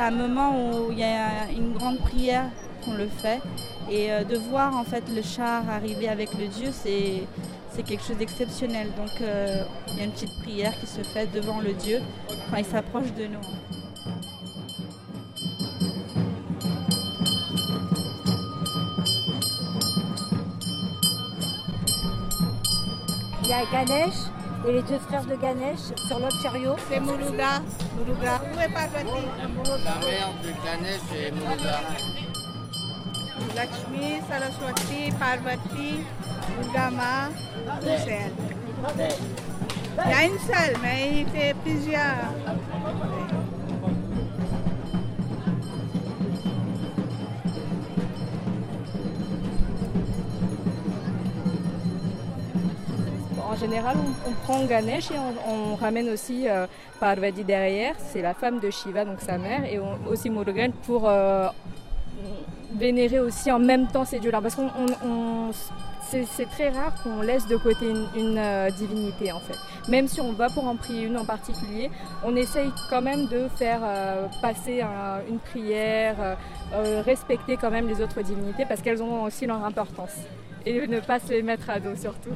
c'est un moment où il y a une grande prière qu'on le fait. Et euh, de voir en fait le char arriver avec le Dieu, c'est quelque chose d'exceptionnel. Donc euh, il y a une petite prière qui se fait devant le Dieu quand il s'approche de nous. Il y a Ganesh et les deux frères de Ganesh sur l'autre chariot. C'est Muluga. Où est Parvati La mère de Ganesh et Muluga. Lakshmi, Saraswati, Parvati, Durga Ma, tous Il y a une seule, mais il fait plusieurs. Général, on, prend Ganesh et on, ramène aussi euh, Parvati derrière, c'est la femme de Shiva, donc sa mère, et aussi Murugan pour euh, vénérer aussi en même temps ces dieux-là. Parce qu'on c'est très rare qu'on laisse de côté une, euh, divinité en fait. Même si on va pour en prier une en particulier, on essaye quand même de faire euh, passer une prière, respecter quand même les autres divinités parce qu'elles ont aussi leur importance. Et ne pas se les mettre à dos surtout.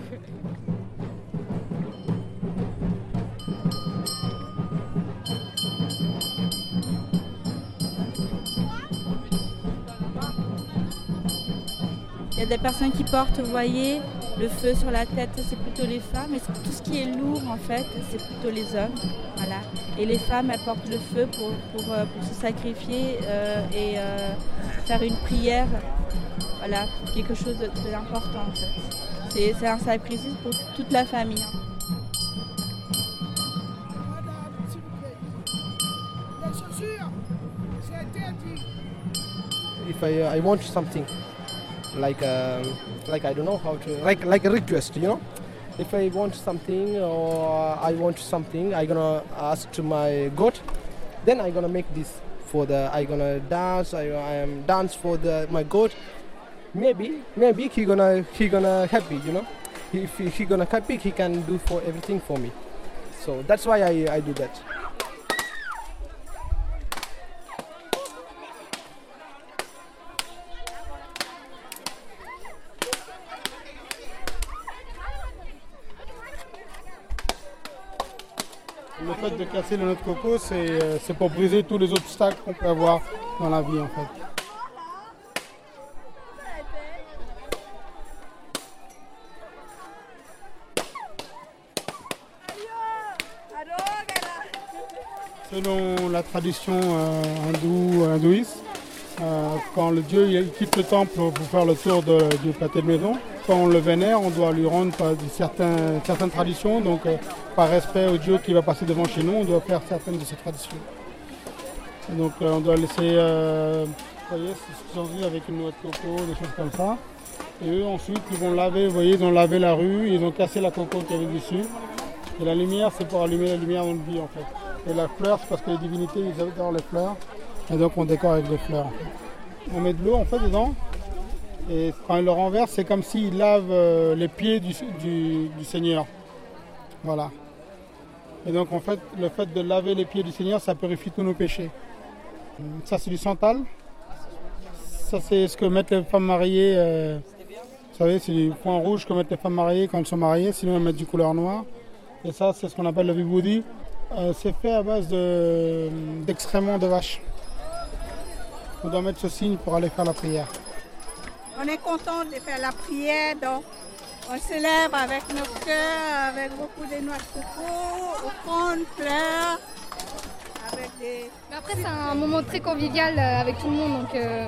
Il y a des personnes qui portent, vous voyez, le feu sur la tête, c'est plutôt les femmes. Et tout ce qui est lourd, en fait, c'est plutôt les hommes. Voilà. Et les femmes, elles portent le feu pour, pour, euh, se sacrifier euh, et euh, faire une prière. Voilà, quelque chose d'important, en fait. C'est un sacrifice pour toute la famille. Hein. If I, I want something, like um, like I don't know how to like like a request, you know. If I want something or I want something, I gonna ask to my God. Then I gonna make this for the I gonna dance. I, I am dance for the my God. Maybe maybe he gonna he gonna happy, you know. If he, he gonna happy, he can do for everything for me. So that's why I, I do that. Casser le noix de coco, euh, c'est pour briser tous les obstacles qu'on peut avoir dans la vie en fait. Selon la tradition euh, hindoue, hindouiste, euh, quand le dieu quitte le temple pour faire le tour du pâté de maison, quand on le vénère, on doit lui rendre certaines, traditions. Donc, euh, par respect au dieu qui va passer devant chez nous, on doit faire certaines de ces traditions. donc, euh, on doit laisser, vous voyez, c'est avec une noix de coco, des choses comme ça. Et eux, ensuite, ils vont laver, vous voyez, ils ont lavé la rue, ils ont cassé la coco qu'il y avait dessus. Et la lumière, c'est pour allumer la lumière dans le vie, en fait. Et la fleur, c'est parce que les divinités, ils adorent les fleurs. Et donc on décore avec des fleurs. On met de l'eau en fait dedans. Et quand il le renverse, c'est comme s'il lave euh, les pieds du, Seigneur. Voilà. Et donc en fait, le fait de laver les pieds du Seigneur, ça purifie tous nos péchés. Ça c'est du santal. Ça c'est ce que mettent les femmes mariées. Euh, vous savez, c'est du point rouge que mettent les femmes mariées quand elles sont mariées, sinon elles mettent du couleur noire. Et ça, c'est ce qu'on appelle le viboudi. Euh, c'est fait à base d'excréments de vache on doit mettre ce signe pour aller faire la prière. On est content de faire la prière, donc on célèbre avec nos cœurs, avec beaucoup de noix de coco, offrandes, fleurs, avec des... Mais après c'est un moment très convivial euh, avec tout le monde, donc euh,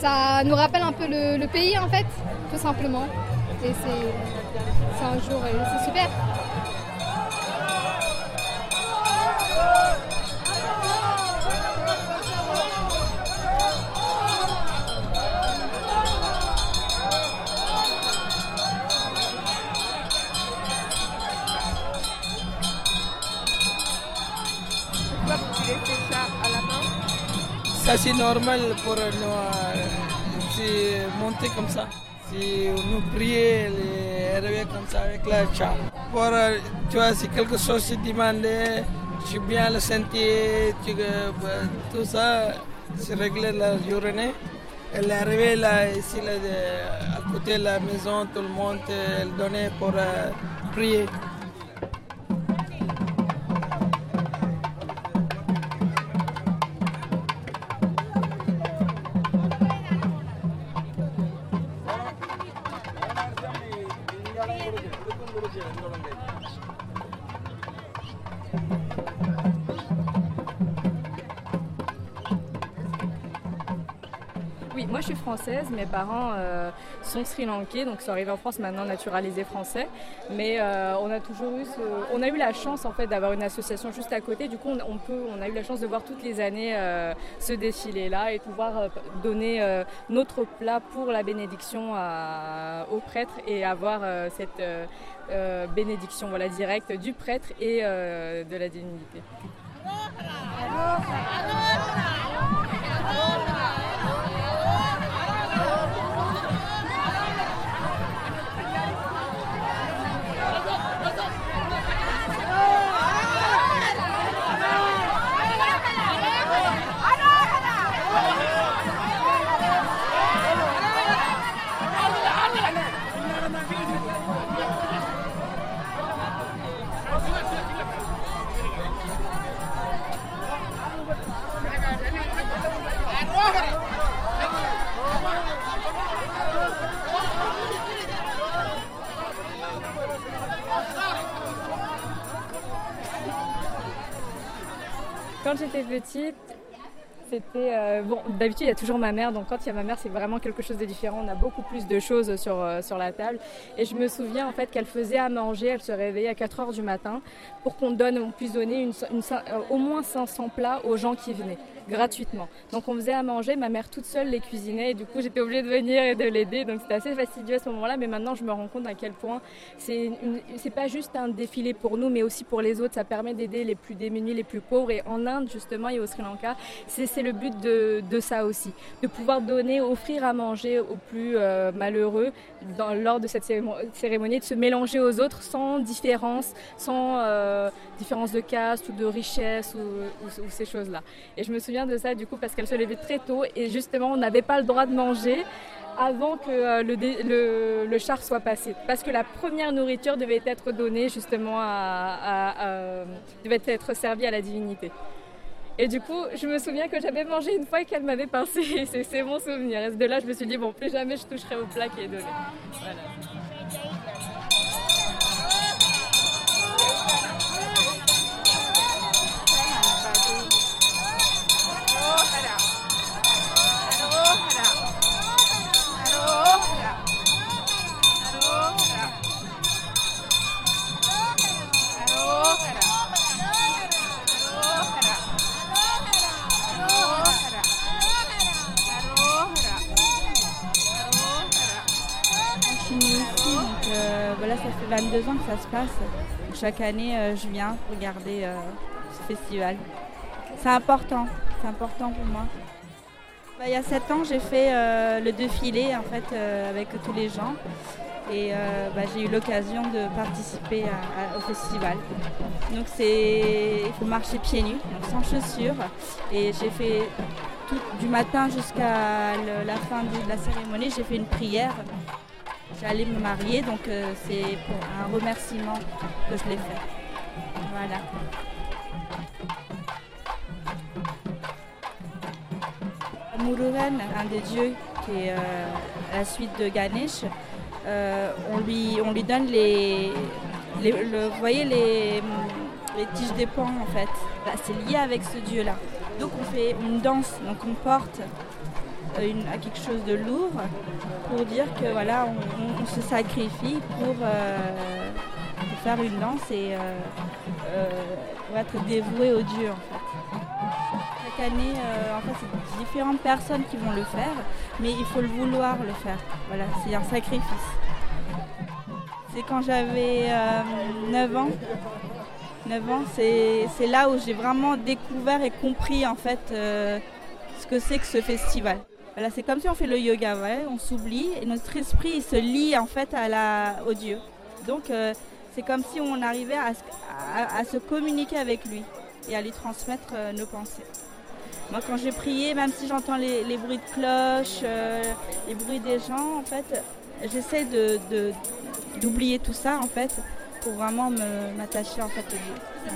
ça nous rappelle un peu le, le, pays en fait, tout simplement. Et c'est un jour, c'est super. C'est normal pour nous c'est monter comme ça. Si nous prier, les réveiller comme ça avec la chat. Pour, tu vois, si quelque chose se demande, suis bien le sentier, tout ça, c'est réglé la journée. Elle est arrivée là, ici, à côté de la maison, tout le monde, elle donnait pour prier. Française. Mes parents euh, sont sri-lankais, donc sont arrivés en France maintenant naturalisés français. Mais euh, on a toujours eu, on a eu la chance en fait d'avoir une association juste à côté. Du coup, on, peut, on a eu la chance de voir toutes les années euh, ce défilé-là et pouvoir donner notre plat pour la bénédiction aux prêtres et avoir cette bénédiction voilà directe du prêtre et de la divinité. Quand j'étais petite, c'était euh, bon. D'habitude, il y a toujours ma mère, donc quand il y a ma mère, c'est vraiment quelque chose de différent. On a beaucoup plus de choses sur euh, la table. Et je me souviens en fait qu'elle faisait à manger. Elle se réveillait à 4 heures du matin pour qu'on donne, on puisse donner euh, au moins 500 plats aux gens qui venaient gratuitement. Donc on faisait à manger, ma mère toute seule les cuisinait et du coup j'étais obligée de venir et de l'aider. Donc c'était assez fastidieux à ce moment-là, mais maintenant je me rends compte à quel point c'est pas juste un défilé pour nous, mais aussi pour les autres. Ça permet d'aider les plus démunis, les plus pauvres. Et en Inde justement et au Sri Lanka, c'est le but de, ça aussi, de pouvoir donner, offrir à manger aux plus euh, malheureux lors de cette cérémonie, de se mélanger aux autres sans différence, sans euh, différence de caste ou de richesse ou, ou ces choses-là. Et je me souviens de ça du coup parce qu'elle se levait très tôt et justement on n'avait pas le droit de manger avant que euh, le, le, char soit passé. Parce que la première nourriture devait être donnée justement à, devait être servie à la divinité. Et du coup, je me souviens que j'avais mangé une fois et qu'elle m'avait pincé. C'est mon souvenir. Et de là, je me suis dit, bon, plus jamais je toucherai au plat qui est donné. Voilà. 22 ans que ça se passe. Chaque année, euh, je viens regarder euh, ce festival. C'est important, c'est important pour moi. Bah, il y a 7 ans, j'ai fait euh, le défilé en fait, avec tous les gens et bah, j'ai eu l'occasion de participer au festival. Donc c'est, il faut marcher pieds nus, sans chaussures et j'ai fait tout, du matin jusqu'à la fin de la cérémonie, j'ai fait une prière J'allais me marier, donc euh, c'est pour un remerciement que je l'ai fait. Voilà. Murugan, un des dieux qui est euh, la suite de Ganesh, euh, on, lui, on lui donne les, le, voyez les, les tiges des pans en fait. Bah, c'est lié avec ce dieu-là. Donc on fait une danse, donc on porte à quelque chose de lourd pour dire que voilà, on, se sacrifie pour, euh, faire une danse et euh, euh, pour être dévoué au Dieu en fait. Chaque année, en c'est différentes personnes qui vont le faire, mais il faut le vouloir le faire. Voilà, c'est un sacrifice. C'est quand j'avais 9 ans. 9 ans, c'est là où j'ai vraiment découvert et compris en fait ce que c'est que ce festival c'est comme si on fait le yoga, on s'oublie et notre esprit se lie en fait au Dieu. Donc euh, c'est comme si on arrivait à, se communiquer avec lui. et à lui transmettre euh, nos pensées. Moi, quand j'ai prié, même si j'entends les, bruits de cloches, euh, les bruits des gens, en fait, j'essaie d'oublier tout ça, en fait, pour vraiment me- m'attacher en fait au Dieu.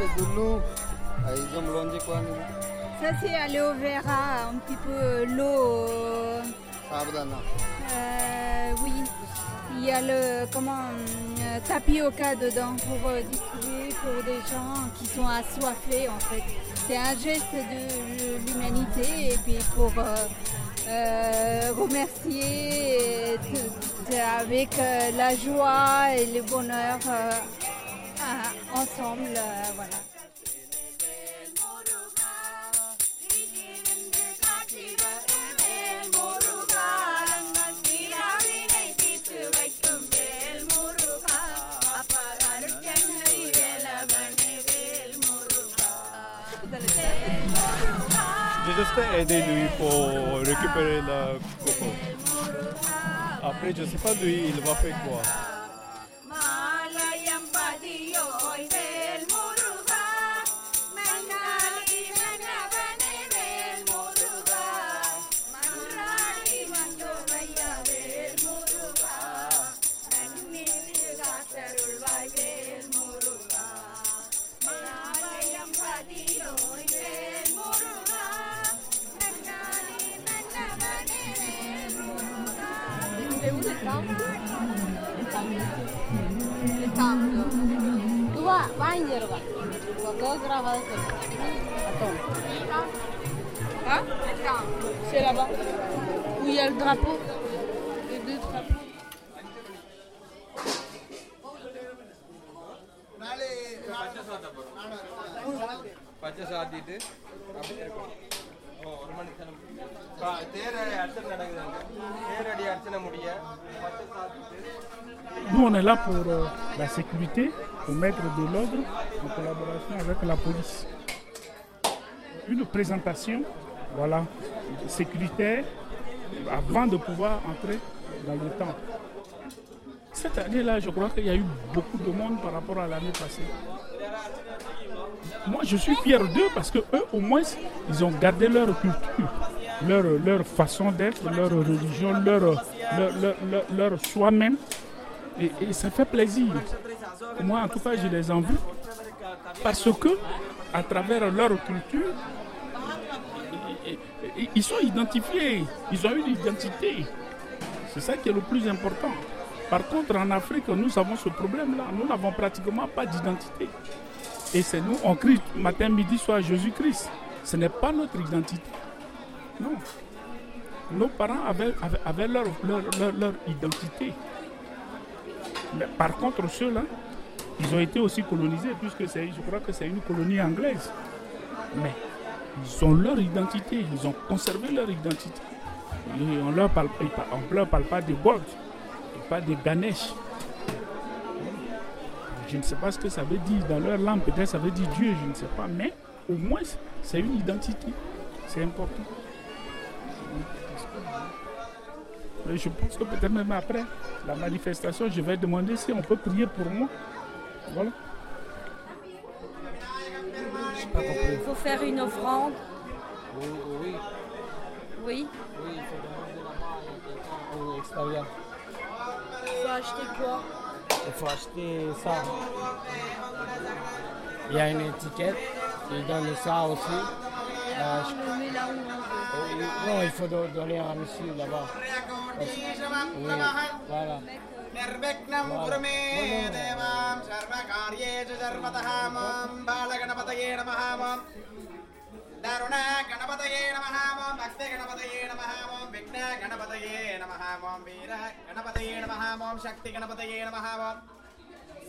C'est de l'eau. Ah, Ils ont quoi Ça, c'est aloe vera, un petit peu l'eau. euh, euh, oui. Il y a le comment euh, tapioca dedans pour euh, distribuer pour des gens qui sont assoiffés en fait. C'est un geste de l'humanité et puis pour euh, euh, remercier et avec euh, la joie et le bonheur euh, ensemble. euh, voilà. J'ai juste aidé lui pour récupérer la coco. Après, je sais pas lui, il va faire quoi. Yoruba. Go grava Attends. Hein Le temple. C'est là-bas. Où il y a le drapeau. Les deux drapeaux. பச்சை சாத்திட்டு அப்படியே இருக்கும். ஓ, ஒரு மணிக்கு ஆ, தேர் அர்ச்சனை நடக்குதுங்க தேரடி அர்ச்சனை முடிய பச்சை சாத்திட்டு Nous, on est là pour euh, la sécurité, pour mettre de l'ordre en collaboration avec la police. Une présentation, voilà, sécuritaire, avant de pouvoir entrer dans le temple. Cette année-là, je crois qu'il y a eu beaucoup de monde par rapport à l'année passée. Moi, je suis fier d'eux parce que eux, au moins, ils ont gardé leur culture, leur, leur façon d'être, leur religion, leur, leur, leur, leur- soi-même. Et, ça fait plaisir. Moi, en tout cas, je les en veux. Parce que, à travers leur culture, ils sont identifiés. Ils ont une identité. C'est ça qui est le plus important. Par contre, en Afrique, nous avons ce problème-là. Nous n'avons pratiquement pas d'identité. Et c'est nous, on crie matin, midi, soir Jésus-Christ. Ce n'est pas notre identité. Non. Nos parents avaient, leur, identité. Mais par contre, ceux-là, ils ont été aussi colonisés, puisque je crois que c'est une colonie anglaise. Mais ils ont leur identité, ils ont conservé leur identité. On ne leur, parle- on leur parle pas de God, pas de Ganesh. Je ne sais pas ce que ça veut dire dans leur langue, peut-être ça veut dire Dieu, je ne sais pas, mais au moins c'est une identité, c'est important. Je pense que peut-être même après la manifestation, je vais demander si on peut prier pour moi. Voilà. Il faut faire une offrande. Oui, oui, Oui. oui, il faut demander là-bas au extérieur. Il faut acheter quoi? Il faut acheter ça. Il y a une étiquette, il donne ça aussi. Euh, je- On le met là où on veut. Non, il faut do- donner à monsieur là-bas. Parce- Oui, voilà. निर्विघ्नं कुरु मे देवां सर्वकार्येषु सर्वतः मां बालगणपतये नमः दारुणा गणपतये नमः ॐ भक्ते गणपतये नमः ॐ विघ्न गणपतये नमः ॐ वीर गणपतये नमः ॐ शक्ति गणपतये नमः ॐ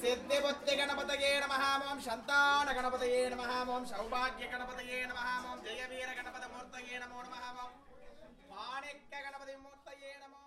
सिद्धिबुद्धि गणपतये नमः ॐ सन्तान गणपतये नमः ॐ सौभाग्य गणपतये नमः ॐ जयवीर गणपतमूर्तये नमो नमः ॐ माणिक्य गणपतिमूर्तये नमो